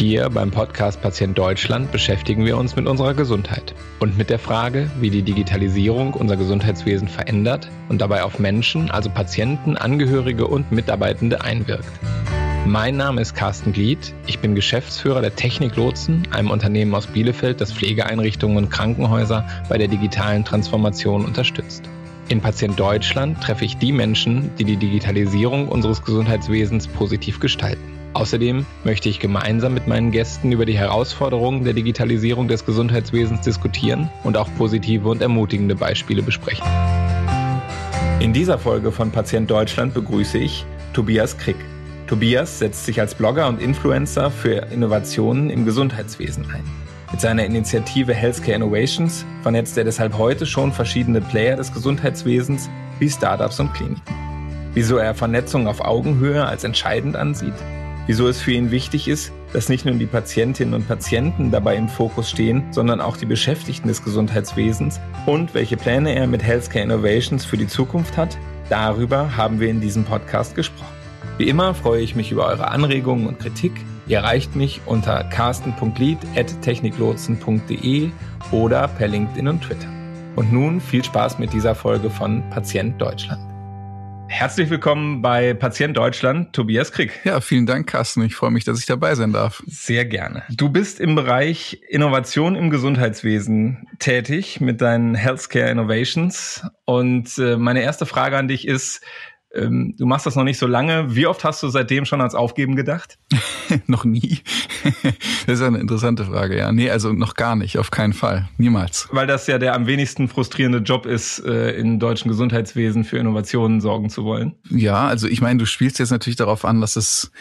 Hier beim Podcast Patient Deutschland beschäftigen wir uns mit unserer Gesundheit und mit der Frage, wie die Digitalisierung unser Gesundheitswesen verändert und dabei auf Menschen, also Patienten, Angehörige und Mitarbeitende einwirkt. Mein Name ist Carsten Glied. Ich bin Geschäftsführer der Technik Lotsen, einem Unternehmen aus Bielefeld, das Pflegeeinrichtungen und Krankenhäuser bei der digitalen Transformation unterstützt. In Patient Deutschland treffe ich die Menschen, die die Digitalisierung unseres Gesundheitswesens positiv gestalten. Außerdem möchte ich gemeinsam mit meinen Gästen über die Herausforderungen der Digitalisierung des Gesundheitswesens diskutieren und auch positive und ermutigende Beispiele besprechen. In dieser Folge von Patient Deutschland begrüße ich Tobias Krick. Tobias setzt sich als Blogger und Influencer für Innovationen im Gesundheitswesen ein. Mit seiner Initiative Healthcare Innovations vernetzt er deshalb heute schon verschiedene Player des Gesundheitswesens wie Startups und Kliniken. Wieso er Vernetzung auf Augenhöhe als entscheidend ansieht, wieso es für ihn wichtig ist, dass nicht nur die Patientinnen und Patienten dabei im Fokus stehen, sondern auch die Beschäftigten des Gesundheitswesens und welche Pläne er mit Healthcare Innovations für die Zukunft hat, darüber haben wir in diesem Podcast gesprochen. Wie immer freue ich mich über eure Anregungen und Kritik. Ihr erreicht mich unter carsten.lied.techniklotsen.de oder per LinkedIn und Twitter. Und nun viel Spaß mit dieser Folge von Patient Deutschland. Herzlich willkommen bei Patient Deutschland, Tobias Krieg. Ja, vielen Dank, Carsten. Ich freue mich, dass ich dabei sein darf. Sehr gerne. Du bist im Bereich Innovation im Gesundheitswesen tätig mit deinen Healthcare Innovations. Und äh, meine erste Frage an dich ist, ähm, du machst das noch nicht so lange. Wie oft hast du seitdem schon ans Aufgeben gedacht? noch nie. das ist eine interessante Frage, ja. Nee, also noch gar nicht, auf keinen Fall. Niemals. Weil das ja der am wenigsten frustrierende Job ist, äh, im deutschen Gesundheitswesen für Innovationen sorgen zu wollen. Ja, also ich meine, du spielst jetzt natürlich darauf an, dass es,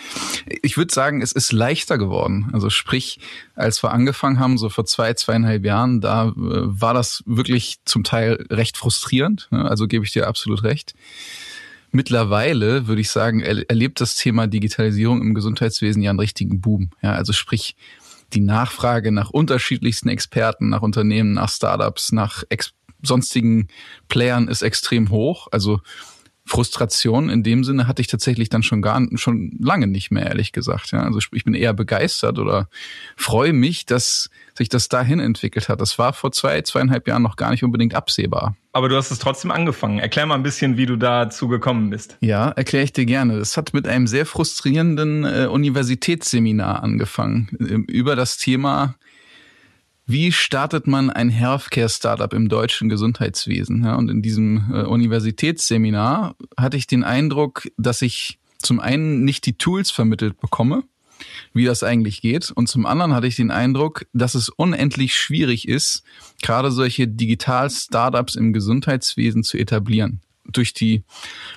ich würde sagen, es ist leichter geworden. Also sprich, als wir angefangen haben, so vor zwei, zweieinhalb Jahren, da äh, war das wirklich zum Teil recht frustrierend. Ne? Also gebe ich dir absolut recht. Mittlerweile würde ich sagen, erlebt das Thema Digitalisierung im Gesundheitswesen ja einen richtigen Boom. Ja, also sprich, die Nachfrage nach unterschiedlichsten Experten, nach Unternehmen, nach Startups, nach sonstigen Playern ist extrem hoch. Also Frustration in dem Sinne hatte ich tatsächlich dann schon gar schon lange nicht mehr, ehrlich gesagt. Ja, also ich bin eher begeistert oder freue mich, dass sich das dahin entwickelt hat. Das war vor zwei, zweieinhalb Jahren noch gar nicht unbedingt absehbar. Aber du hast es trotzdem angefangen. Erklär mal ein bisschen, wie du dazu gekommen bist. Ja, erkläre ich dir gerne. Es hat mit einem sehr frustrierenden äh, Universitätsseminar angefangen äh, über das Thema wie startet man ein Healthcare-Startup im deutschen Gesundheitswesen? Ja, und in diesem äh, Universitätsseminar hatte ich den Eindruck, dass ich zum einen nicht die Tools vermittelt bekomme, wie das eigentlich geht. Und zum anderen hatte ich den Eindruck, dass es unendlich schwierig ist, gerade solche Digital-Startups im Gesundheitswesen zu etablieren durch die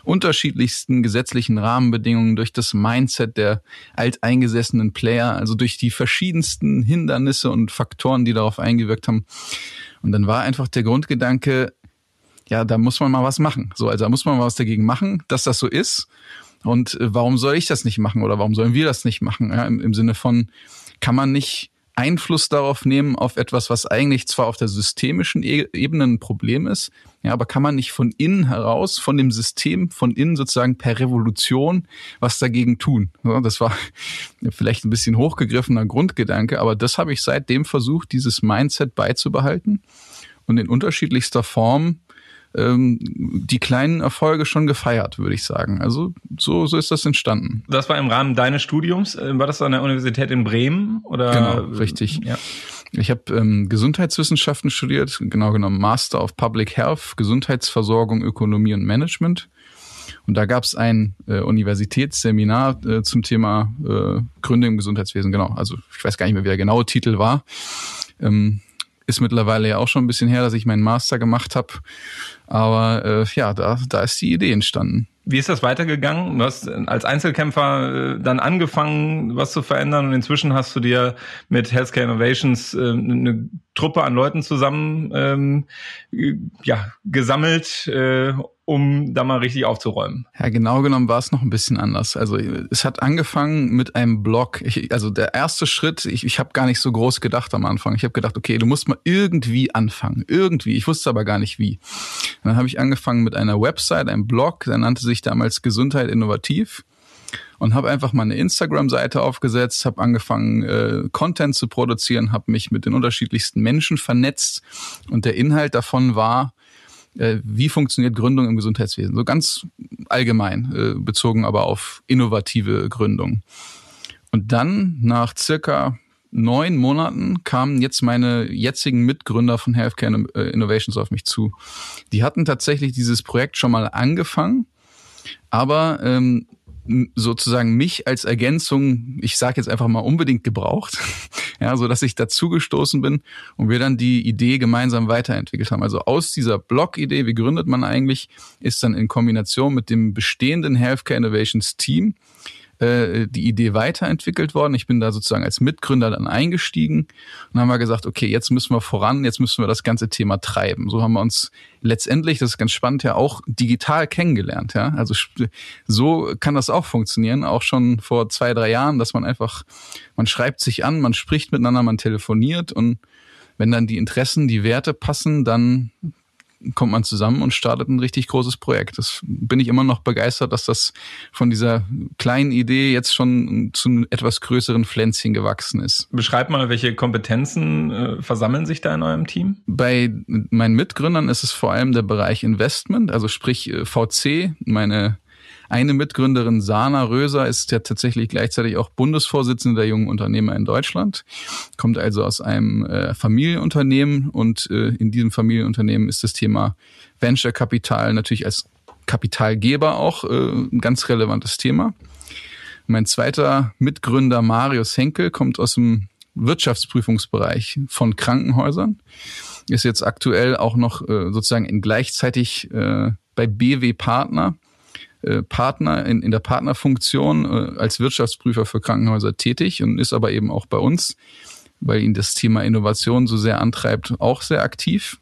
unterschiedlichsten gesetzlichen Rahmenbedingungen, durch das Mindset der alteingesessenen Player, also durch die verschiedensten Hindernisse und Faktoren, die darauf eingewirkt haben. Und dann war einfach der Grundgedanke, ja, da muss man mal was machen. So, also da muss man mal was dagegen machen, dass das so ist. Und äh, warum soll ich das nicht machen oder warum sollen wir das nicht machen? Ja, im, Im Sinne von, kann man nicht Einfluss darauf nehmen, auf etwas, was eigentlich zwar auf der systemischen e-, Ebene ein Problem ist, ja, aber kann man nicht von innen heraus, von dem System, von innen sozusagen per Revolution was dagegen tun? Das war vielleicht ein bisschen hochgegriffener Grundgedanke, aber das habe ich seitdem versucht, dieses Mindset beizubehalten und in unterschiedlichster Form ähm, die kleinen Erfolge schon gefeiert, würde ich sagen. Also so, so ist das entstanden. Das war im Rahmen deines Studiums. Äh, war das an der Universität in Bremen? Oder? Genau, richtig. Ja. Ich habe ähm, Gesundheitswissenschaften studiert, genau genommen Master of Public Health, Gesundheitsversorgung, Ökonomie und Management. Und da gab es ein äh, Universitätsseminar äh, zum Thema äh, Gründe im Gesundheitswesen. Genau, also ich weiß gar nicht mehr, wie der genaue Titel war. Ähm, ist mittlerweile ja auch schon ein bisschen her, dass ich meinen Master gemacht habe. Aber äh, ja, da, da ist die Idee entstanden. Wie ist das weitergegangen? Du hast als Einzelkämpfer äh, dann angefangen, was zu verändern und inzwischen hast du dir mit Healthcare Innovations äh, eine Truppe an Leuten zusammen ähm, ja, gesammelt, äh, um da mal richtig aufzuräumen. Ja, genau genommen war es noch ein bisschen anders. Also es hat angefangen mit einem Blog. Ich, also der erste Schritt, ich, ich habe gar nicht so groß gedacht am Anfang. Ich habe gedacht, okay, du musst mal irgendwie anfangen. Irgendwie. Ich wusste aber gar nicht wie. Und dann habe ich angefangen mit einer Website, einem Blog, der nannte sich damals Gesundheit Innovativ. und habe einfach mal eine Instagram-Seite aufgesetzt, habe angefangen, äh, Content zu produzieren, habe mich mit den unterschiedlichsten Menschen vernetzt und der Inhalt davon war, äh, wie funktioniert Gründung im Gesundheitswesen? So ganz allgemein, äh, bezogen aber auf innovative Gründung. Und dann nach circa neun Monaten kamen jetzt meine jetzigen Mitgründer von Healthcare äh, Innovations auf mich zu. Die hatten tatsächlich dieses Projekt schon mal angefangen, aber ähm, sozusagen mich als Ergänzung, ich sage jetzt einfach mal unbedingt gebraucht, ja, so dass ich dazugestoßen bin und wir dann die Idee gemeinsam weiterentwickelt haben. Also aus dieser Blog-Idee, wie gründet man eigentlich, ist dann in Kombination mit dem bestehenden Healthcare Innovations Team äh, die Idee weiterentwickelt worden. Ich bin da sozusagen als Mitgründer dann eingestiegen und haben wir gesagt, okay, jetzt müssen wir voran, jetzt müssen wir das ganze Thema treiben. So haben wir uns letztendlich, das ist ganz spannend, ja auch digital kennengelernt. Ja, also so kann das auch funktionieren, auch schon vor zwei, drei Jahren, dass man einfach, man schreibt sich an, man spricht miteinander, man telefoniert und wenn dann die Interessen, die Werte passen, dann kommt man zusammen und startet ein richtig großes Projekt. Das bin ich immer noch begeistert, dass das von dieser kleinen Idee jetzt schon zu etwas größeren Pflänzchen gewachsen ist. Beschreib mal, welche Kompetenzen äh, versammeln sich da in eurem Team? Bei meinen Mitgründern ist es vor allem der Bereich Investment, also sprich äh, VC, meine eine Mitgründerin, Sana Röser, ist ja tatsächlich gleichzeitig auch Bundesvorsitzende der jungen Unternehmer in Deutschland, kommt also aus einem äh, Familienunternehmen und äh, in diesem Familienunternehmen ist das Thema Venture Kapital natürlich als Kapitalgeber auch äh, ein ganz relevantes Thema. Mein zweiter Mitgründer Marius Henkel kommt aus dem Wirtschaftsprüfungsbereich von Krankenhäusern, ist jetzt aktuell auch noch äh, sozusagen in gleichzeitig äh, bei BW Partner äh, Partner in, in der Partnerfunktion äh, als Wirtschaftsprüfer für Krankenhäuser tätig und ist aber eben auch bei uns, weil ihn das Thema Innovation so sehr antreibt, auch sehr aktiv.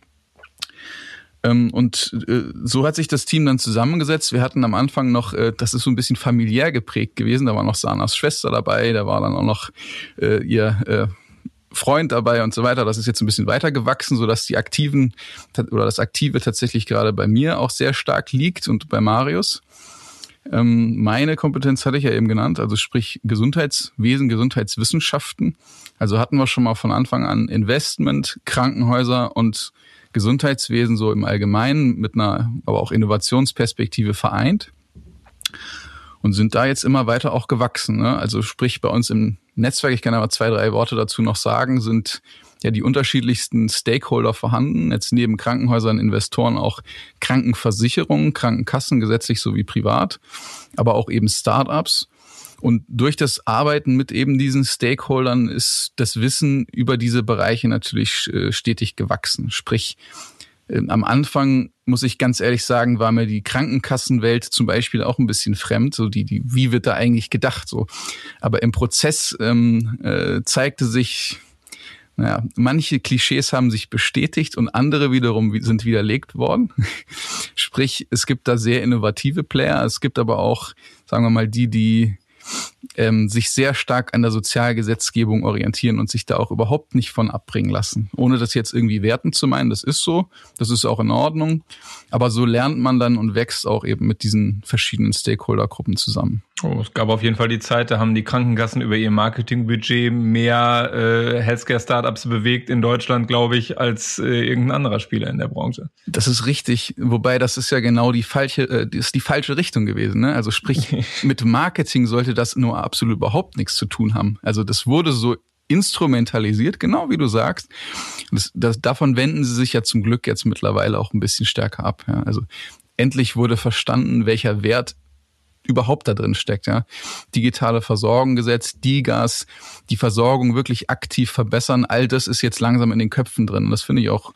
Ähm, und äh, so hat sich das Team dann zusammengesetzt. Wir hatten am Anfang noch, das ist so ein bisschen familiär geprägt gewesen, da war noch Sanas Schwester dabei, da war dann auch noch ihr Freund dabei und so weiter. Das ist jetzt ein bisschen weiter gewachsen, so dass die aktiven oder das Aktive tatsächlich gerade bei mir auch sehr stark liegt und bei Marius. Ähm, meine Kompetenz hatte ich ja eben genannt, also sprich Gesundheitswesen, Gesundheitswissenschaften. Also hatten wir schon mal von Anfang an Investment, Krankenhäuser und Gesundheitswesen so im Allgemeinen mit einer aber auch Innovationsperspektive vereint und sind da jetzt immer weiter auch gewachsen. Ne? Also sprich bei uns im Netzwerk, ich kann aber zwei, drei Worte dazu noch sagen, sind ja die unterschiedlichsten Stakeholder vorhanden. Jetzt neben Krankenhäusern, Investoren auch Krankenversicherungen, Krankenkassen, gesetzlich sowie privat, aber auch eben Startups. Und durch das Arbeiten mit eben diesen Stakeholdern ist das Wissen über diese Bereiche natürlich äh, stetig gewachsen. Sprich, ähm, am Anfang muss ich ganz ehrlich sagen, war mir die Krankenkassenwelt zum Beispiel auch ein bisschen fremd. So die, die, wie wird da eigentlich gedacht? So, aber im Prozess ähm, äh, zeigte sich, naja, manche Klischees haben sich bestätigt und andere wiederum sind widerlegt worden. Sprich, es gibt da sehr innovative Player. Es gibt aber auch, sagen wir mal, die, die ähm, sich sehr stark an der Sozialgesetzgebung orientieren und sich da auch überhaupt nicht von abbringen lassen. Ohne das jetzt irgendwie werten zu meinen, das ist so, das ist auch in Ordnung. Aber so lernt man dann und wächst auch eben mit diesen verschiedenen Stakeholdergruppen zusammen. Oh, es gab auf jeden Fall die Zeit, da haben die Krankenkassen über ihr Marketingbudget mehr äh, Healthcare-Startups bewegt in Deutschland, glaube ich, als äh, irgendein anderer Spieler in der Branche. Das ist richtig, wobei das ist ja genau die falsche, äh, ist die falsche Richtung gewesen. Ne? Also sprich, mit Marketing sollte das nur absolut überhaupt nichts zu tun haben. Also das wurde so instrumentalisiert, genau wie du sagst. Das, das, davon wenden sie sich ja zum Glück jetzt mittlerweile auch ein bisschen stärker ab. Ja? Also endlich wurde verstanden, welcher Wert überhaupt da drin steckt. Ja? Digitale Versorgung gesetzt, DIGAS, die Versorgung wirklich aktiv verbessern, all das ist jetzt langsam in den Köpfen drin. Und das finde ich auch,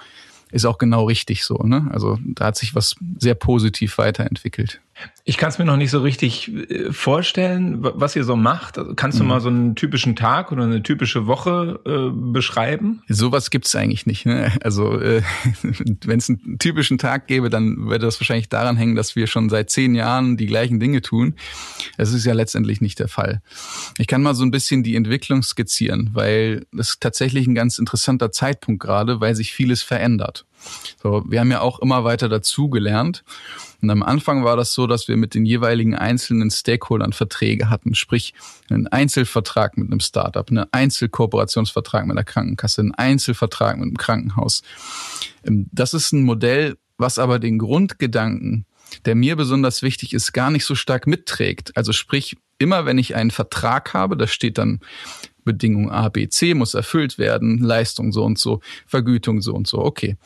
ist auch genau richtig so. Ne? Also da hat sich was sehr positiv weiterentwickelt. Ich kann es mir noch nicht so richtig äh, vorstellen, was ihr so macht. Also kannst du mhm. mal so einen typischen Tag oder eine typische Woche äh, beschreiben? Sowas gibt's eigentlich nicht. Ne? Also äh, wenn es einen typischen Tag gäbe, dann würde das wahrscheinlich daran hängen, dass wir schon seit zehn Jahren die gleichen Dinge tun. Das ist ja letztendlich nicht der Fall. Ich kann mal so ein bisschen die Entwicklung skizzieren, weil das ist tatsächlich ein ganz interessanter Zeitpunkt gerade, weil sich vieles verändert. So, wir haben ja auch immer weiter dazugelernt. Und am Anfang war das so, dass wir mit den jeweiligen einzelnen Stakeholdern Verträge hatten, sprich einen Einzelvertrag mit einem Startup, einen Einzelkooperationsvertrag mit der Krankenkasse, einen Einzelvertrag mit einem Krankenhaus. Ähm, das ist ein Modell, was aber den Grundgedanken, der mir besonders wichtig ist, gar nicht so stark mitträgt. Also sprich, immer wenn ich einen Vertrag habe, da steht dann Bedingung A, B, C muss erfüllt werden, Leistung so und so, Vergütung so und so, okay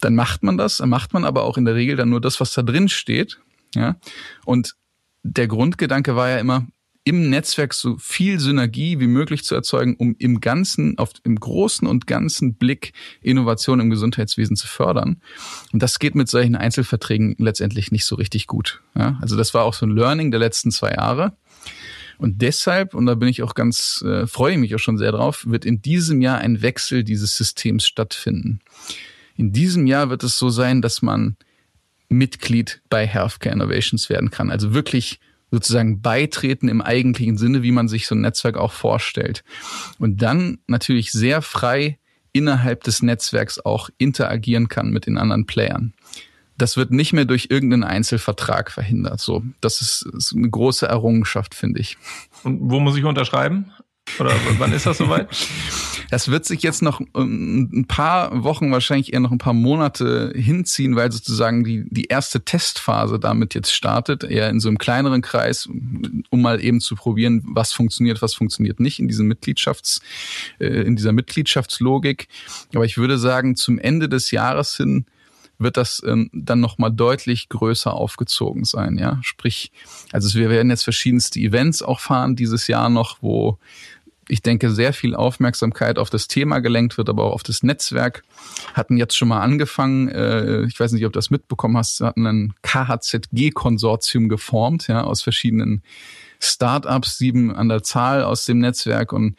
dann macht man das, dann macht man aber auch in der Regel dann nur das, was da drin steht. Ja. Und der Grundgedanke war ja immer, im Netzwerk so viel Synergie wie möglich zu erzeugen, um im ganzen, auf, im großen und ganzen Blick Innovation im Gesundheitswesen zu fördern. Und das geht mit solchen Einzelverträgen letztendlich nicht so richtig gut. Ja, also das war auch so ein Learning der letzten zwei Jahre. Und deshalb, und da bin ich auch ganz, äh, freue mich auch schon sehr drauf, wird in diesem Jahr ein Wechsel dieses Systems stattfinden. In diesem Jahr wird es so sein, dass man Mitglied bei Healthcare Innovations werden kann. Also wirklich sozusagen beitreten im eigentlichen Sinne, wie man sich so ein Netzwerk auch vorstellt. Und dann natürlich sehr frei innerhalb des Netzwerks auch interagieren kann mit den anderen Playern. Das wird nicht mehr durch irgendeinen Einzelvertrag verhindert. So, das ist, ist eine große Errungenschaft, finde ich. Und wo muss ich unterschreiben? Oder wann ist das soweit? Das wird sich jetzt noch ähm, ein paar Wochen, wahrscheinlich eher noch ein paar Monate hinziehen, weil sozusagen die, die erste Testphase damit jetzt startet, eher in so einem kleineren Kreis, um mal eben zu probieren, was funktioniert, was funktioniert nicht in diesem Mitgliedschafts, äh, in dieser Mitgliedschaftslogik. Aber ich würde sagen, zum Ende des Jahres hin wird das ähm, dann nochmal deutlich größer aufgezogen sein. Ja, sprich, also wir werden jetzt verschiedenste Events auch fahren dieses Jahr noch, wo ich denke, sehr viel Aufmerksamkeit auf das Thema gelenkt wird, aber auch auf das Netzwerk. Hatten jetzt schon mal angefangen, äh, ich weiß nicht, ob du das mitbekommen hast, hatten ein KHZG-Konsortium geformt, ja, aus verschiedenen Startups, sieben an der Zahl aus dem Netzwerk und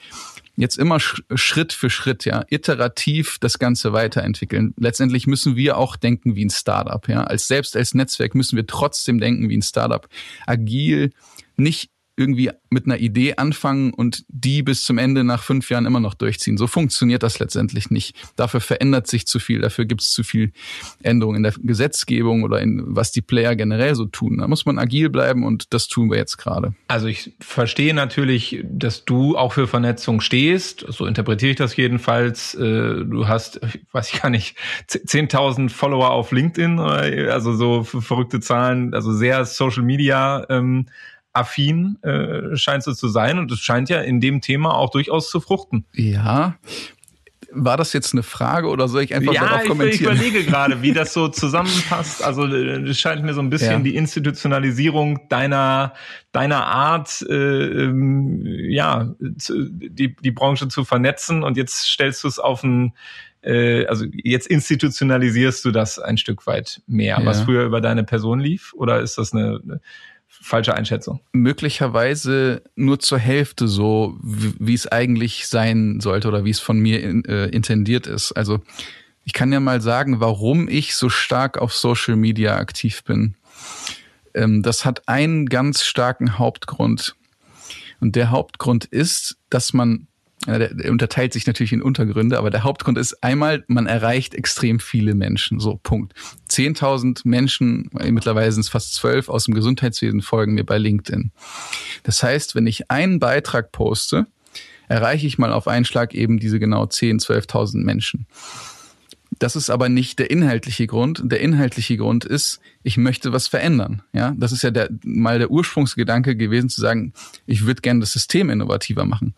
jetzt immer Schritt für Schritt, ja, iterativ das Ganze weiterentwickeln. Letztendlich müssen wir auch denken wie ein Startup, ja. Als selbst als Netzwerk müssen wir trotzdem denken wie ein Startup. Agil, nicht irgendwie mit einer Idee anfangen und die bis zum Ende nach fünf Jahren immer noch durchziehen. So funktioniert das letztendlich nicht. Dafür verändert sich zu viel, dafür gibt es zu viel Änderungen in der Gesetzgebung oder in was die Player generell so tun. Da muss man agil bleiben und das tun wir jetzt gerade. Also ich verstehe natürlich, dass du auch für Vernetzung stehst. So interpretiere ich das jedenfalls. Äh, du hast, weiß ich gar nicht, 10.000 Follower auf LinkedIn, also so verrückte Zahlen, also sehr Social Media ähm, affin äh, scheint es zu sein und es scheint ja in dem Thema auch durchaus zu fruchten. Ja. War das jetzt eine Frage oder soll ich einfach ja, darauf kommentieren? Ja, ich überlege gerade, wie das so zusammenpasst. Also es scheint mir so ein bisschen ja. die Institutionalisierung deiner deiner Art, äh, ähm, ja, zu, die die Branche zu vernetzen und jetzt stellst du es auf ein äh, also jetzt institutionalisierst du das ein Stück weit mehr, ja. was früher über deine Person lief? Oder ist das eine, falsche Einschätzung? Möglicherweise nur zur Hälfte so, wie, es eigentlich sein sollte oder wie es von mir in, äh, intendiert ist. Also ich kann ja mal sagen, warum ich so stark auf Social Media aktiv bin. Ähm, das hat einen ganz starken Hauptgrund. Und der Hauptgrund ist, dass man der, der unterteilt sich natürlich in Untergründe, aber der Hauptgrund ist einmal, man erreicht extrem viele Menschen. So, Punkt. 10.000 Menschen, mittlerweile sind es fast zwölf, aus dem Gesundheitswesen folgen mir bei LinkedIn. Das heißt, wenn ich einen Beitrag poste, erreiche ich mal auf einen Schlag eben diese genau 10.000, 12.000 Menschen. Das ist aber nicht der inhaltliche Grund. Der inhaltliche Grund ist, ich möchte was verändern. Ja, das ist ja der, mal der Ursprungsgedanke gewesen zu sagen, ich würde gerne das System innovativer machen.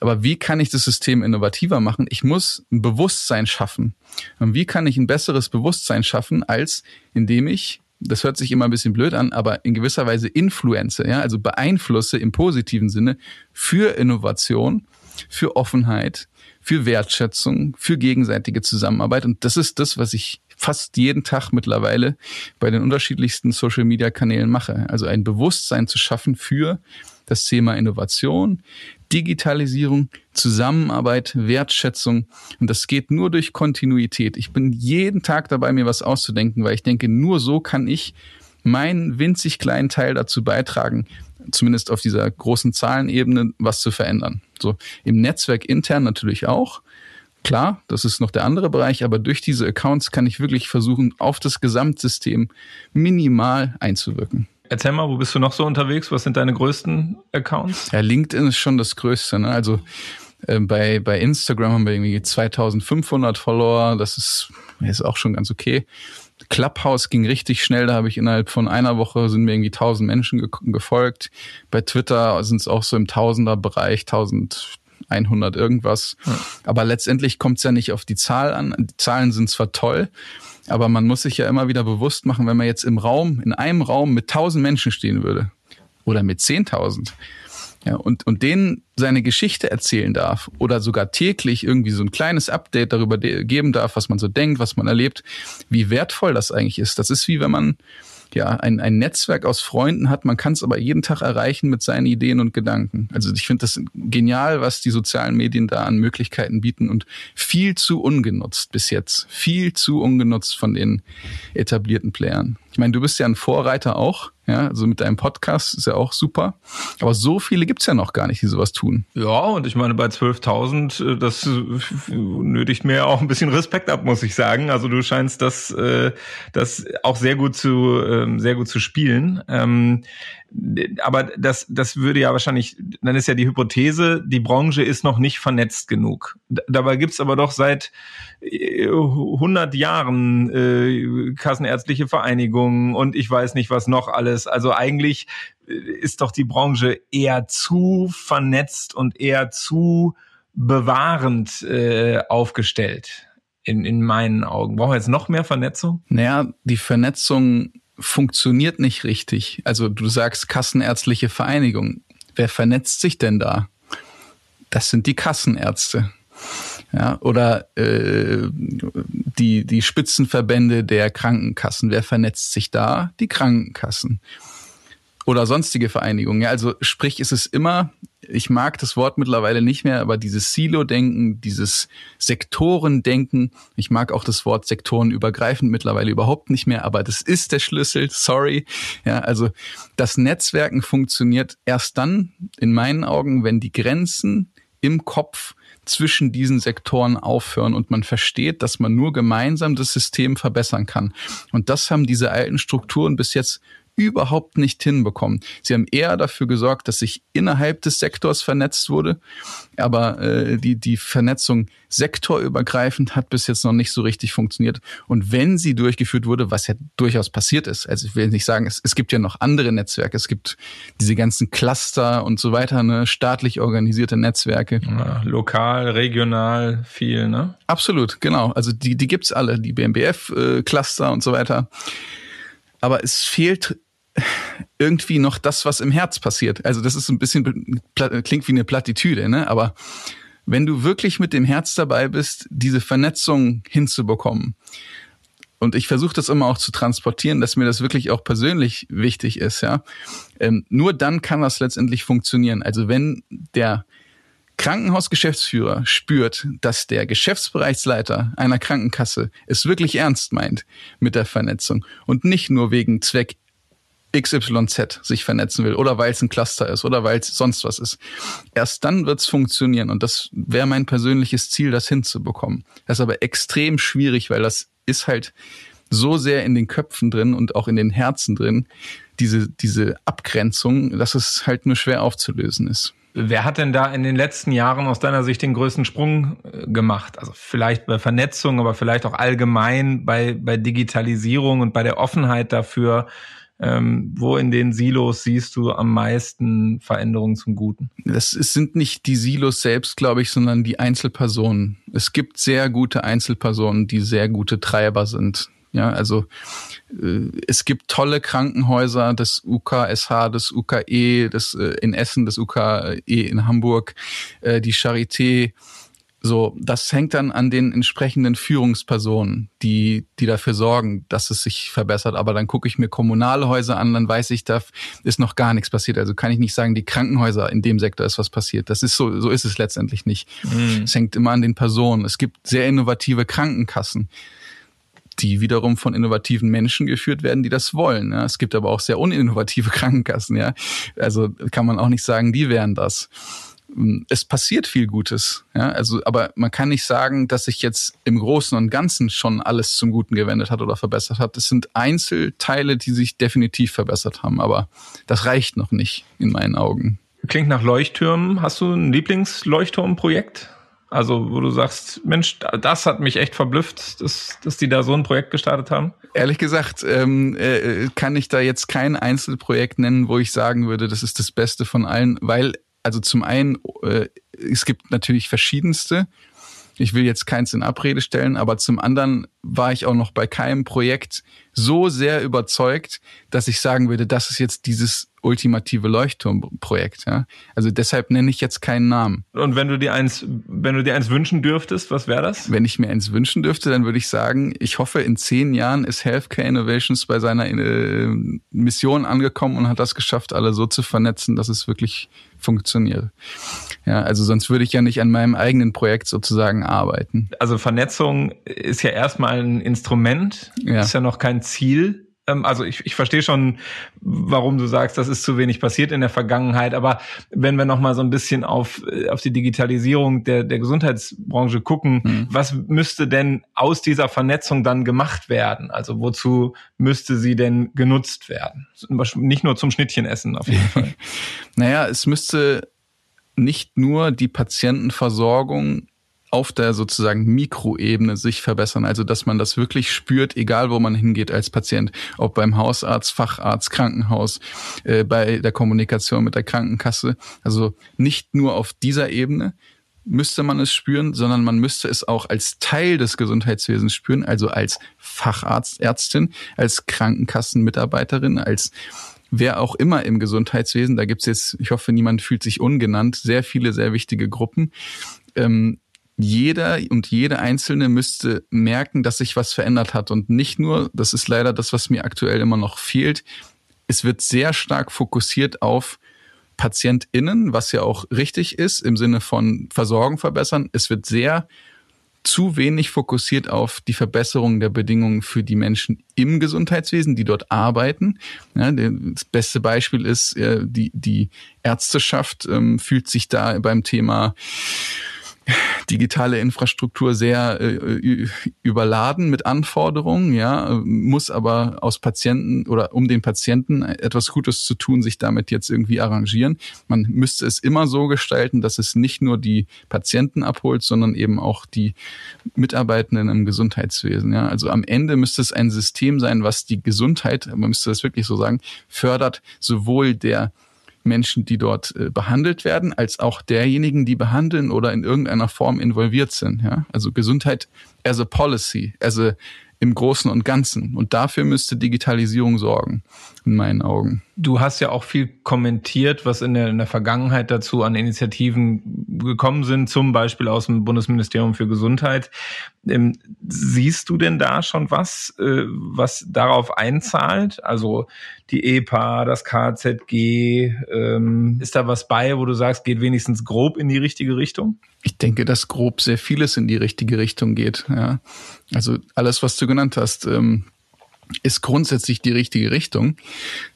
Aber wie kann ich das System innovativer machen? Ich muss ein Bewusstsein schaffen. Und wie kann ich ein besseres Bewusstsein schaffen, als indem ich, das hört sich immer ein bisschen blöd an, aber in gewisser Weise influenze, ja, also beeinflusse im positiven Sinne für Innovation, für Offenheit, für Wertschätzung, für gegenseitige Zusammenarbeit. Und das ist das, was ich fast jeden Tag mittlerweile bei den unterschiedlichsten Social Media Kanälen mache. Also ein Bewusstsein zu schaffen für das Thema Innovation, Digitalisierung, Zusammenarbeit, Wertschätzung. Und das geht nur durch Kontinuität. Ich bin jeden Tag dabei, mir was auszudenken, weil ich denke, nur so kann ich meinen winzig kleinen Teil dazu beitragen, zumindest auf dieser großen Zahlenebene was zu verändern. So im Netzwerk intern natürlich auch. Klar, das ist noch der andere Bereich, aber durch diese Accounts kann ich wirklich versuchen, auf das Gesamtsystem minimal einzuwirken. Erzähl mal, wo bist du noch so unterwegs? Was sind deine größten Accounts? Ja, LinkedIn ist schon das Größte. Ne? Also äh, bei, bei Instagram haben wir irgendwie 2500 Follower. Das ist, ist auch schon ganz okay. Clubhouse ging richtig schnell. Da habe ich innerhalb von einer Woche sind mir irgendwie 1000 Menschen ge gefolgt. Bei Twitter sind es auch so im Tausender-Bereich, 1100 irgendwas. Ja. Aber letztendlich kommt es ja nicht auf die Zahl an. Die Zahlen sind zwar toll, aber man muss sich ja immer wieder bewusst machen, wenn man jetzt im Raum, in einem Raum mit 1000 Menschen stehen würde oder mit 10.000, ja, und, und denen seine Geschichte erzählen darf oder sogar täglich irgendwie so ein kleines Update darüber geben darf, was man so denkt, was man erlebt, wie wertvoll das eigentlich ist. Das ist wie wenn man ja, ein, ein Netzwerk aus Freunden hat. Man kann es aber jeden Tag erreichen mit seinen Ideen und Gedanken. Also ich finde das genial, was die sozialen Medien da an Möglichkeiten bieten und viel zu ungenutzt bis jetzt. Viel zu ungenutzt von den etablierten Playern. Ich meine, du bist ja ein Vorreiter auch, ja, also mit deinem Podcast ist ja auch super. Aber so viele gibt's ja noch gar nicht, die sowas tun. Ja, und ich meine, bei 12.000, äh, das äh, nötigt mir auch ein bisschen Respekt ab, muss ich sagen. Also du scheinst das, äh, das auch sehr gut zu, ähm, sehr gut zu spielen. Aber das, das würde ja wahrscheinlich, dann ist ja die Hypothese, die Branche ist noch nicht vernetzt genug. Dabei gibt's aber doch seit 100 äh, Jahren äh, kassenärztliche Vereinigungen und ich weiß nicht was noch alles. Also eigentlich äh, ist doch die Branche eher zu vernetzt und eher zu bewahrend äh, aufgestellt. In, in meinen Augen. Brauchen wir jetzt noch mehr Vernetzung? Naja, die Vernetzung funktioniert nicht richtig. Also du sagst Kassenärztliche Vereinigung. Wer vernetzt sich denn da? Das sind die Kassenärzte. Ja, oder äh, die, die Spitzenverbände der Krankenkassen. Wer vernetzt sich da? Die Krankenkassen oder sonstige Vereinigungen. Ja, also sprich, ist es immer, ich mag das Wort mittlerweile nicht mehr, aber dieses Silo-Denken, dieses Sektorendenken, ich mag auch das Wort sektorenübergreifend mittlerweile überhaupt nicht mehr, aber das ist der Schlüssel, sorry. Ja, also das Netzwerken funktioniert erst dann, in meinen Augen, wenn die Grenzen im Kopf zwischen diesen Sektoren aufhören und man versteht, dass man nur gemeinsam das System verbessern kann. Und das haben diese alten Strukturen bis jetzt überhaupt nicht hinbekommen. Sie haben eher dafür gesorgt, dass sich innerhalb des Sektors vernetzt wurde, aber äh, die, die Vernetzung sektorübergreifend hat bis jetzt noch nicht so richtig funktioniert. Und wenn sie durchgeführt wurde, was ja durchaus passiert ist, also ich will nicht sagen, es, es gibt ja noch andere Netzwerke, es gibt diese ganzen Cluster und so weiter, ne, staatlich organisierte Netzwerke. Ja, lokal, regional, viel, ne? Absolut, genau. Also die, die gibt's alle, die BMBF-Cluster äh, und so weiter. Aber es fehlt irgendwie noch das, was im Herz passiert. Also das ist ein bisschen, klingt wie eine Plattitüde, ne? aber wenn du wirklich mit dem Herz dabei bist, diese Vernetzung hinzubekommen, und ich versuche das immer auch zu transportieren, dass mir das wirklich auch persönlich wichtig ist, ja. Ähm, nur dann kann das letztendlich funktionieren. Also wenn der Krankenhausgeschäftsführer spürt, dass der Geschäftsbereichsleiter einer Krankenkasse es wirklich ernst meint mit der Vernetzung und nicht nur wegen Zweck XYZ sich vernetzen will oder weil es ein Cluster ist oder weil es sonst was ist. Erst dann wird es funktionieren und das wäre mein persönliches Ziel, das hinzubekommen. Das ist aber extrem schwierig, weil das ist halt so sehr in den Köpfen drin und auch in den Herzen drin, diese, diese Abgrenzung, dass es halt nur schwer aufzulösen ist. Wer hat denn da in den letzten Jahren aus deiner Sicht den größten Sprung äh, gemacht? Also vielleicht bei Vernetzung, aber vielleicht auch allgemein bei, bei Digitalisierung und bei der Offenheit dafür, ähm, wo in den Silos siehst du am meisten Veränderungen zum Guten? Das sind nicht die Silos selbst, glaube ich, sondern die Einzelpersonen. Es gibt sehr gute Einzelpersonen, die sehr gute Treiber sind. Ja, also äh, es gibt tolle Krankenhäuser, das UKSH, das UKE, das äh, in Essen, das UKE in Hamburg, äh, die Charité, so, das hängt dann an den entsprechenden Führungspersonen, die, die dafür sorgen, dass es sich verbessert. Aber dann gucke ich mir kommunale Häuser an, dann weiß ich, da ist noch gar nichts passiert. Also kann ich nicht sagen, die Krankenhäuser in dem Sektor ist was passiert. Das ist so, so ist es letztendlich nicht. Mhm. Es hängt immer an den Personen. Es gibt sehr innovative Krankenkassen die wiederum von innovativen Menschen geführt werden, die das wollen. Ja. Es gibt aber auch sehr uninnovative Krankenkassen, ja. Also kann man auch nicht sagen, die wären das. Ähm, es passiert viel Gutes. Ja, also, aber man kann nicht sagen, dass sich jetzt im Großen und Ganzen schon alles zum Guten gewendet hat oder verbessert hat. Es sind Einzelteile, die sich definitiv verbessert haben, aber das reicht noch nicht in meinen Augen. Klingt nach Leuchttürmen. Hast du ein Lieblingsleuchtturmprojekt? Also, wo du sagst, Mensch, das hat mich echt verblüfft, dass, dass die da so ein Projekt gestartet haben? Ehrlich gesagt, ähm, äh, kann ich da jetzt kein Einzelprojekt nennen, wo ich sagen würde, das ist das Beste von allen, weil, also zum einen, äh, es gibt natürlich verschiedenste. Ich will jetzt keins in Abrede stellen, aber zum anderen war ich auch noch bei keinem Projekt so sehr überzeugt, dass ich sagen würde, das ist jetzt dieses ultimative Leuchtturmprojekt. Ja? Also deshalb nenne ich jetzt keinen Namen. Und wenn du dir eins, wenn du dir eins wünschen dürftest, was wäre das? Wenn ich mir eins wünschen dürfte, dann würde ich sagen, ich hoffe, in zehn Jahren ist Healthcare Innovations bei seiner äh, Mission angekommen und hat das geschafft, alle so zu vernetzen, dass es wirklich funktioniert. Ja, also sonst würde ich ja nicht an meinem eigenen Projekt sozusagen arbeiten. Also Vernetzung ist ja erstmal ein Instrument, ja. ist ja noch kein Ziel also ich, ich verstehe schon, warum du sagst, das ist zu wenig passiert in der Vergangenheit. Aber wenn wir noch mal so ein bisschen auf, äh, auf die Digitalisierung der, der Gesundheitsbranche gucken, mhm. was müsste denn aus dieser Vernetzung dann gemacht werden? Also wozu müsste sie denn genutzt werden? Nicht nur zum Schnittchen essen auf jeden Fall. naja, es müsste nicht nur die Patientenversorgung auf der sozusagen Mikroebene sich verbessern. Also dass man das wirklich spürt, egal wo man hingeht als Patient, ob beim Hausarzt, Facharzt, Krankenhaus, äh, bei der Kommunikation mit der Krankenkasse. Also nicht nur auf dieser Ebene müsste man es spüren, sondern man müsste es auch als Teil des Gesundheitswesens spüren, also als Facharzt, Ärztin, als Krankenkassenmitarbeiterin, als wer auch immer im Gesundheitswesen, da gibt's jetzt, ich hoffe, niemand fühlt sich ungenannt, sehr viele, sehr wichtige Gruppen. Ähm, jeder und jede Einzelne müsste merken, dass sich was verändert hat. Und nicht nur, das ist leider das, was mir aktuell immer noch fehlt, es wird sehr stark fokussiert auf PatientInnen, was ja auch richtig ist im Sinne von Versorgung verbessern. Es wird sehr zu wenig fokussiert auf die Verbesserung der Bedingungen für die Menschen im Gesundheitswesen, die dort arbeiten. Ja, das beste Beispiel ist, äh, die, die Ärzteschaft ähm, fühlt sich da beim Thema digitale Infrastruktur sehr äh, überladen mit Anforderungen, ja, muss aber aus Patienten oder um den Patienten etwas Gutes zu tun, sich damit jetzt irgendwie arrangieren. Man müsste es immer so gestalten, dass es nicht nur die Patienten abholt, sondern eben auch die Mitarbeitenden im Gesundheitswesen. Ja. Also am Ende müsste es ein System sein, was die Gesundheit, man müsste das wirklich so sagen, fördert, sowohl der Menschen, die dort äh, behandelt werden, als auch derjenigen, die behandeln oder in irgendeiner Form involviert sind. Ja? Also Gesundheit as a policy, as a im Großen und Ganzen. Und dafür müsste Digitalisierung sorgen, in meinen Augen. Du hast ja auch viel kommentiert, was in der, in der Vergangenheit dazu an Initiativen gekommen sind, zum Beispiel aus dem Bundesministerium für Gesundheit. Ähm, siehst du denn da schon was, äh, was darauf einzahlt? Also die EPA, das KZG, ähm, ist da was bei, wo du sagst, geht wenigstens grob in die richtige Richtung? Ich denke, dass grob sehr vieles in die richtige Richtung geht. Ja. Also alles, was du genannt hast, ähm, ist grundsätzlich die richtige Richtung.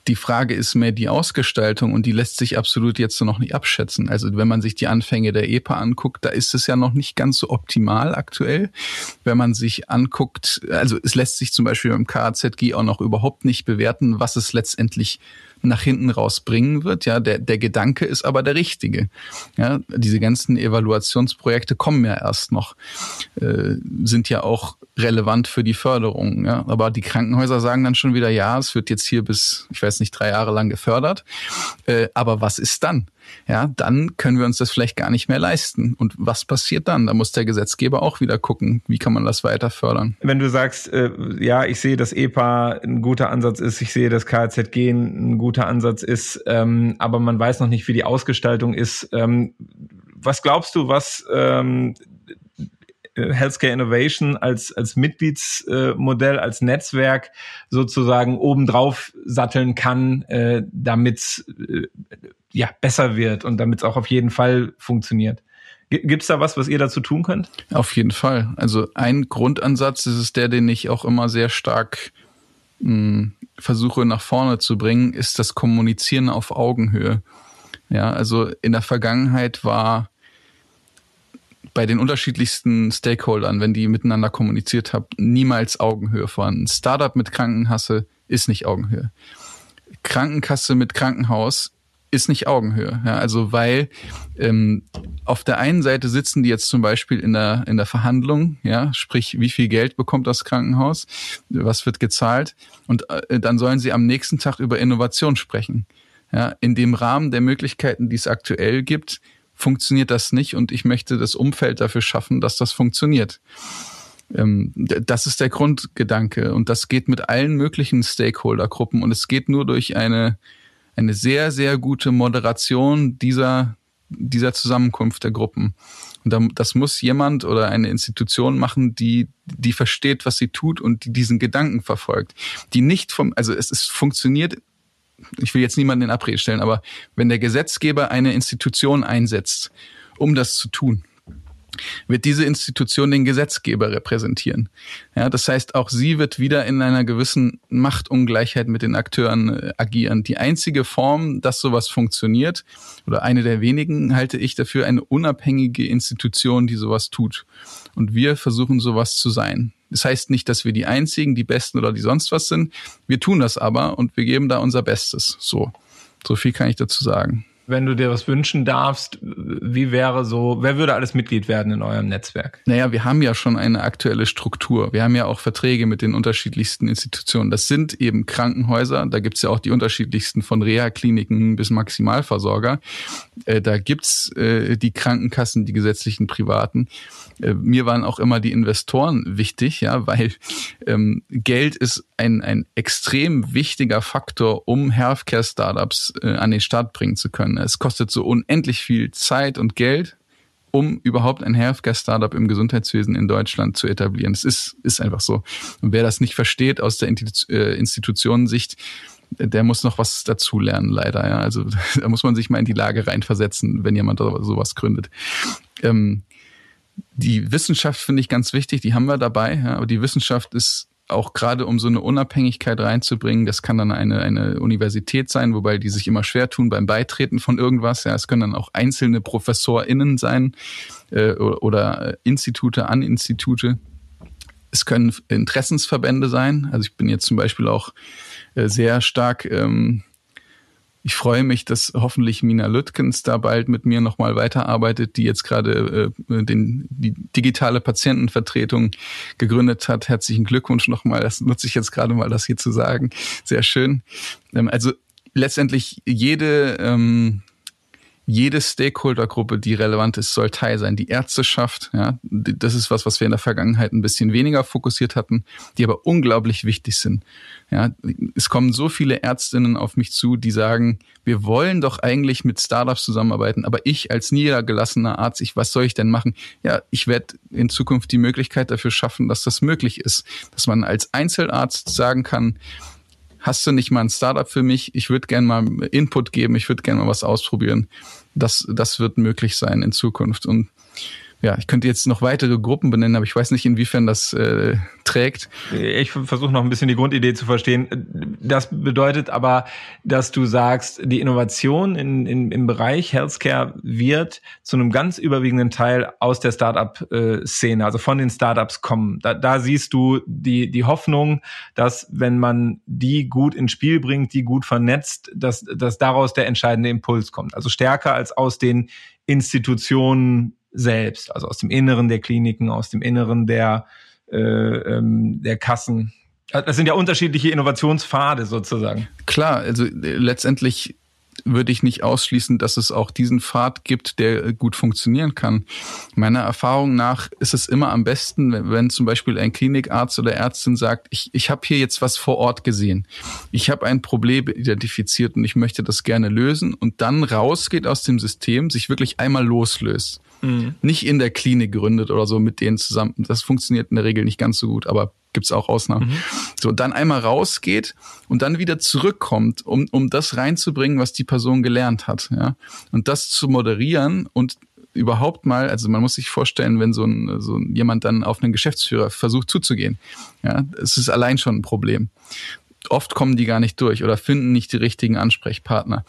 Die Frage ist mehr die Ausgestaltung und die lässt sich absolut jetzt noch nicht abschätzen. Also wenn man sich die Anfänge der EPA anguckt, da ist es ja noch nicht ganz so optimal aktuell. Wenn man sich anguckt, also es lässt sich zum Beispiel beim KZG auch noch überhaupt nicht bewerten, was es letztendlich nach hinten raus bringen wird. Ja, der, der Gedanke ist aber der richtige. Ja, diese ganzen Evaluationsprojekte kommen ja erst noch, äh, sind ja auch relevant für die Förderung. Ja, aber die Krankenhäuser sagen dann schon wieder, ja, es wird jetzt hier bis, ich weiß nicht, drei Jahre lang gefördert. Äh, aber was ist dann? ja, dann können wir uns das vielleicht gar nicht mehr leisten. Und was passiert dann? Da muss der Gesetzgeber auch wieder gucken, wie kann man das weiter fördern. Wenn du sagst, äh, ja, ich sehe, dass EPA ein guter Ansatz ist, ich sehe, dass KZG ein guter Ansatz ist, ähm, aber man weiß noch nicht, wie die Ausgestaltung ist. Ähm, was glaubst du, was ähm, Healthcare Innovation als, als Mitgliedsmodell, als Netzwerk sozusagen obendrauf satteln kann, äh, damit äh, ja, besser wird und damit es auch auf jeden Fall funktioniert. Gibt es da was, was ihr dazu tun könnt? Auf jeden Fall. Also ein Grundansatz ist es der, den ich auch immer sehr stark mh, hm, versuche nach vorne zu bringen, ist das Kommunizieren auf Augenhöhe. Ja, also in der Vergangenheit war bei den unterschiedlichsten Stakeholdern, wenn die miteinander kommuniziert haben, niemals Augenhöhe vorhanden. Startup mit Krankenkasse ist nicht Augenhöhe. Krankenkasse mit Krankenhaus ist nicht Augenhöhe. Ja, also weil ähm, auf der einen Seite sitzen die jetzt zum Beispiel in der in der Verhandlung, ja, sprich wie viel Geld bekommt das Krankenhaus, was wird gezahlt und äh, dann sollen sie am nächsten Tag über Innovation sprechen. Ja, in dem Rahmen der Möglichkeiten, die es aktuell gibt, funktioniert das nicht und ich möchte das Umfeld dafür schaffen, dass das funktioniert. Ähm, das ist der Grundgedanke und das geht mit allen möglichen Stakeholdergruppen und es geht nur durch eine, eine sehr, sehr gute Moderation dieser, dieser Zusammenkunft der Gruppen. Und das muss jemand oder eine Institution machen, die, die versteht, was sie tut und die diesen Gedanken verfolgt. Die nicht vom, also es, es funktioniert ich will jetzt niemanden in Abrede stellen, aber wenn der Gesetzgeber eine Institution einsetzt, um das zu tun, wird diese Institution den Gesetzgeber repräsentieren. Ja, das heißt, auch sie wird wieder in einer gewissen Machtungleichheit mit den Akteuren äh, agieren. Die einzige Form, dass sowas funktioniert, oder eine der wenigen, halte ich dafür eine unabhängige Institution, die sowas tut. Und wir versuchen sowas zu sein. Das heißt nicht, dass wir die einzigen, die Besten oder die sonst was sind. Wir tun das aber und wir geben da unser Bestes. So. So viel kann ich dazu sagen wenn du dir was wünschen darfst, wie wäre so, wer würde alles Mitglied werden in eurem Netzwerk? Naja, wir haben ja schon eine aktuelle Struktur. Wir haben ja auch Verträge mit den unterschiedlichsten Institutionen. Das sind eben Krankenhäuser, da gibt's ja auch die unterschiedlichsten von Reha-Kliniken bis Maximalversorger. Äh, da gibt's äh, die Krankenkassen, die gesetzlichen privaten. Äh, mir waren auch immer die Investoren wichtig, ja, weil ähm, Geld ist ein, ein extrem wichtiger Faktor, um Healthcare-Startups an den Start bringen zu können. Es kostet so unendlich viel Zeit und Geld, um überhaupt ein Healthcare-Startup im Gesundheitswesen in Deutschland zu etablieren. Es ist, ist einfach so. Und wer das nicht versteht aus der äh, Institutionensicht, der muss noch was dazulernen, leider. Ja. Also da muss man sich mal in die Lage reinversetzen, wenn jemand sowas gründet. Ähm, die Wissenschaft finde ich ganz wichtig, die haben wir dabei, ja, aber die Wissenschaft ist auch gerade um so eine Unabhängigkeit reinzubringen, das kann dann eine, eine Universität sein, wobei die sich immer schwer tun beim Beitreten von irgendwas. Ja, es können dann auch einzelne ProfessorInnen sein äh, oder, oder Institute an Institute. Es können Interessensverbände sein. Also ich bin jetzt zum Beispiel auch äh, sehr stark ähm, ich freue mich, dass hoffentlich Mina Lütkens da bald mit mir nochmal weiterarbeitet, die jetzt gerade äh, den, die digitale Patientenvertretung gegründet hat. Herzlichen Glückwunsch nochmal. Das nutze ich jetzt gerade mal, das hier zu sagen. Sehr schön. Ähm, also letztendlich jede ähm, jede Stakeholdergruppe, die relevant ist, soll Teil sein. Die Ärzteschaft, ja, das ist was, was wir in der Vergangenheit ein bisschen weniger fokussiert hatten, die aber unglaublich wichtig sind. Ja, es kommen so viele Ärztinnen auf mich zu, die sagen, wir wollen doch eigentlich mit Startups zusammenarbeiten, aber ich als niedergelassener Arzt, ich, was soll ich denn machen? Ja, ich werde in Zukunft die Möglichkeit dafür schaffen, dass das möglich ist, dass man als Einzelarzt sagen kann, hast du nicht mal ein Startup für mich? Ich würde gerne mal Input geben, ich würde gerne mal was ausprobieren. Das, das wird möglich sein in Zukunft. Und ja, ich könnte jetzt noch weitere Gruppen benennen, aber ich weiß nicht, inwiefern das äh, trägt. Ich versuche noch ein bisschen die Grundidee zu verstehen. Das bedeutet aber, dass du sagst, die Innovation in, in, im Bereich Healthcare wird zu einem ganz überwiegenden Teil aus der Startup-Szene, also von den Startups kommen. Da, da siehst du die, die Hoffnung, dass wenn man die gut ins Spiel bringt, die gut vernetzt, dass, dass daraus der entscheidende Impuls kommt. Also stärker als aus den Institutionen selbst, also aus dem Inneren der Kliniken, aus dem Inneren der, äh, ähm, der Kassen. Das sind ja unterschiedliche Innovationspfade sozusagen. Klar, also äh, letztendlich würde ich nicht ausschließen, dass es auch diesen Pfad gibt, der äh, gut funktionieren kann. Meiner Erfahrung nach ist es immer am besten, wenn, wenn zum Beispiel ein Klinikarzt oder Ärztin sagt, ich, ich habe hier jetzt was vor Ort gesehen. Ich habe ein Problem identifiziert und ich möchte das gerne lösen und dann rausgeht aus dem System, sich wirklich einmal loslöst mhm. nicht in der Klinik gründet oder so mit denen zusammen. Das funktioniert in der Regel nicht ganz so gut, aber gibt's auch Ausnahmen. Mhm. So, dann einmal rausgeht und dann wieder zurückkommt, um, um das reinzubringen, was die Person gelernt hat. Ja? Und das zu moderieren und überhaupt mal, also man muss sich vorstellen, wenn so ein, so jemand dann auf einen Geschäftsführer versucht zuzugehen, ja, es ist allein schon ein Problem. Oft kommen die gar nicht durch oder finden nicht die richtigen Ansprechpartner.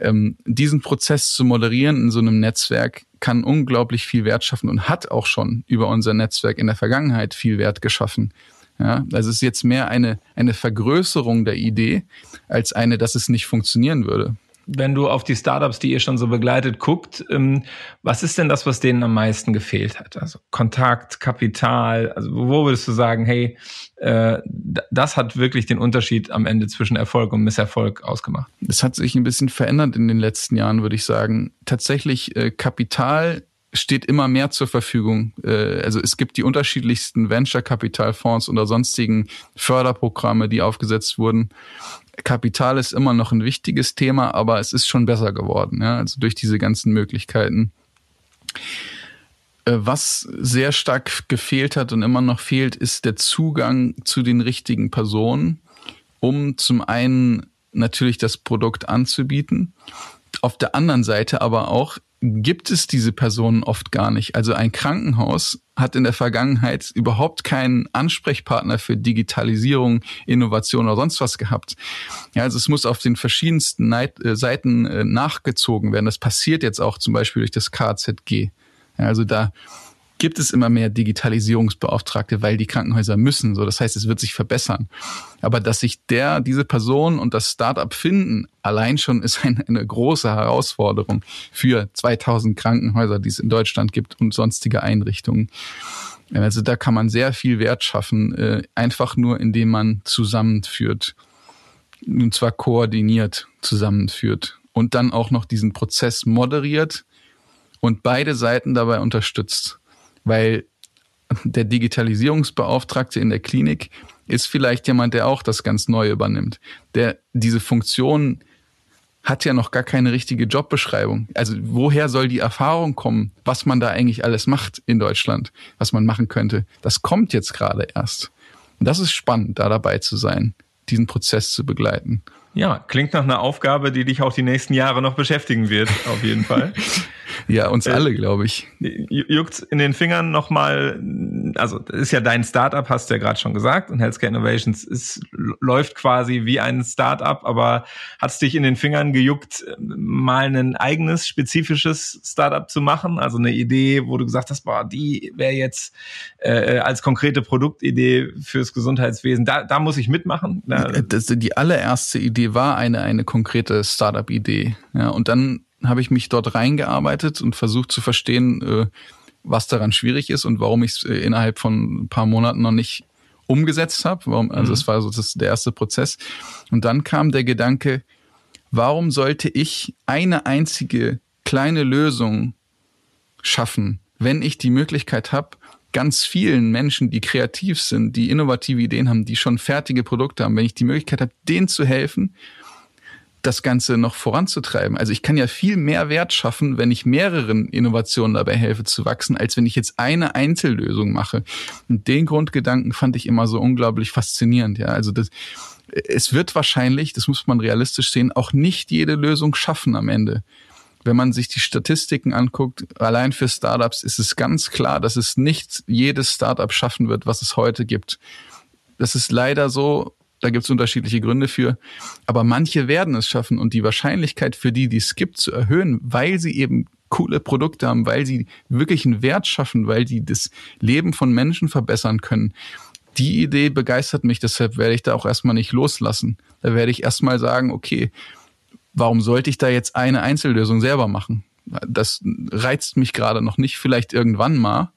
Ähm, diesen Prozess zu moderieren in so einem Netzwerk kann unglaublich viel Wert schaffen und hat auch schon über unser Netzwerk in der Vergangenheit viel Wert geschaffen. Ja, also es ist jetzt mehr eine, eine Vergrößerung der Idee als eine, dass es nicht funktionieren würde wenn du auf die Startups, die ihr schon so begleitet, guckt, ähm, was ist denn das, was denen am meisten gefehlt hat? Also Kontakt, Kapital, also wo würdest du sagen, hey, äh, das hat wirklich den Unterschied am Ende zwischen Erfolg und Misserfolg ausgemacht? Es hat sich ein bisschen verändert in den letzten Jahren, würde ich sagen. Tatsächlich äh, Kapital steht immer mehr zur Verfügung. Äh, also es gibt die unterschiedlichsten Venture-Kapitalfonds oder sonstigen Förderprogramme, die aufgesetzt wurden. Kapital ist immer noch ein wichtiges Thema, aber es ist schon besser geworden, ja, also durch diese ganzen Möglichkeiten. Äh, was sehr stark gefehlt hat und immer noch fehlt, ist der Zugang zu den richtigen Personen, um zum einen natürlich das Produkt anzubieten, auf der anderen Seite aber auch gibt es diese Personen oft gar nicht. Also ein Krankenhaus hat in der Vergangenheit überhaupt keinen Ansprechpartner für Digitalisierung, Innovation oder sonst was gehabt. Ja, also es muss auf den verschiedensten äh, Seiten äh, nachgezogen werden. Das passiert jetzt auch zum Beispiel durch das KZG. Ja, also da gibt es immer mehr Digitalisierungsbeauftragte, weil die Krankenhäuser müssen. So, das heißt, es wird sich verbessern. Aber dass sich der, diese Person und das Startup finden, allein schon ist eine, eine große Herausforderung für 2000 Krankenhäuser, die es in Deutschland gibt und sonstige Einrichtungen. Also da kann man sehr viel Wert schaffen, äh, einfach nur indem man zusammenführt. Und zwar koordiniert zusammenführt. Und dann auch noch diesen Prozess moderiert und beide Seiten dabei unterstützt weil der Digitalisierungsbeauftragte in der Klinik ist vielleicht jemand, der auch das ganz neu übernimmt. Der diese Funktion hat ja noch gar keine richtige Jobbeschreibung. Also woher soll die Erfahrung kommen, was man da eigentlich alles macht in Deutschland, was man machen könnte? Das kommt jetzt gerade erst. Und das ist spannend, da dabei zu sein, diesen Prozess zu begleiten. Ja, klingt nach einer Aufgabe, die dich auch die nächsten Jahre noch beschäftigen wird, auf jeden Fall. ja, uns äh, alle, glaube ich. Juckt in den Fingern nochmal, also das ist ja dein Startup, hast du ja gerade schon gesagt, und Healthcare Innovations ist, läuft quasi wie ein Startup, aber hat es dich in den Fingern gejuckt, mal ein eigenes, spezifisches Startup zu machen? Also eine Idee, wo du gesagt hast, boah, die wäre jetzt äh, als konkrete Produktidee fürs Gesundheitswesen, da, da muss ich mitmachen. Da, das, die allererste Idee Idee war eine, eine konkrete Startup-Idee. Ja, und dann habe ich mich dort reingearbeitet und versucht zu verstehen, äh, was daran schwierig ist und warum ich es äh, innerhalb von ein paar Monaten noch nicht umgesetzt habe. Warum, also mhm. das war so das, der erste Prozess. Und dann kam der Gedanke, warum sollte ich eine einzige kleine Lösung schaffen, wenn ich die Möglichkeit habe, ganz vielen Menschen, die kreativ sind, die innovative Ideen haben, die schon fertige Produkte haben, wenn ich die Möglichkeit habe, denen zu helfen, das Ganze noch voranzutreiben. Also ich kann ja viel mehr Wert schaffen, wenn ich mehreren Innovationen dabei helfe zu wachsen, als wenn ich jetzt eine Einzellösung mache. Und den Grundgedanken fand ich immer so unglaublich faszinierend. Ja, also das, es wird wahrscheinlich, das muss man realistisch sehen, auch nicht jede Lösung schaffen am Ende wenn man sich die Statistiken anguckt, allein für Startups ist es ganz klar, dass es nicht jedes Startup schaffen wird, was es heute gibt. Das ist leider so, da gibt es unterschiedliche Gründe für, aber manche werden es schaffen und die Wahrscheinlichkeit für die, die es gibt, zu erhöhen, weil sie eben coole Produkte haben, weil sie wirklich einen Wert schaffen, weil die das Leben von Menschen verbessern können. Die Idee begeistert mich, deshalb werde ich da auch erstmal nicht loslassen. Da werde ich erstmal sagen, okay, warum sollte ich da jetzt eine Einzellösung selber machen? Das reizt mich gerade noch nicht, vielleicht irgendwann mal,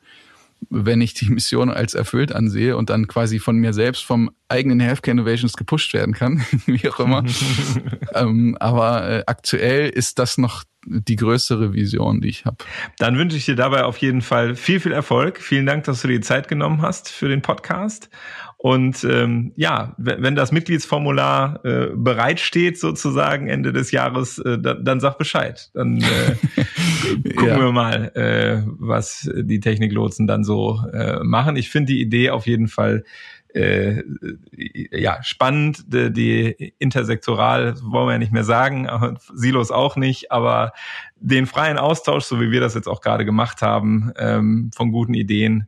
wenn ich die Mission als erfüllt ansehe und dann quasi von mir selbst vom eigenen Healthcare Innovations gepusht werden kann, wie auch immer. ähm, aber äh, aktuell ist das noch die größere Vision, die ich habe. Dann wünsche ich dir dabei auf jeden Fall viel, viel Erfolg. Vielen Dank, dass du dir die Zeit genommen hast für den Podcast. Und ähm, ja, wenn das Mitgliedsformular äh, bereitsteht, sozusagen Ende des Jahres, äh, dann, dann sag Bescheid. Dann äh, gucken ja. wir mal, äh, was die Techniklotsen dann so äh, machen. Ich finde die Idee auf jeden Fall äh, ja, spannend, die, die intersektoral, wollen wir ja nicht mehr sagen, Silos auch nicht, aber den freien Austausch, so wie wir das jetzt auch gerade gemacht haben, ähm, von guten Ideen,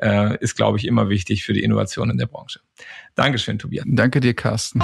äh, ist, glaube ich, immer wichtig für die Innovation in der Branche. Dankeschön, Tobias. Danke dir, Carsten.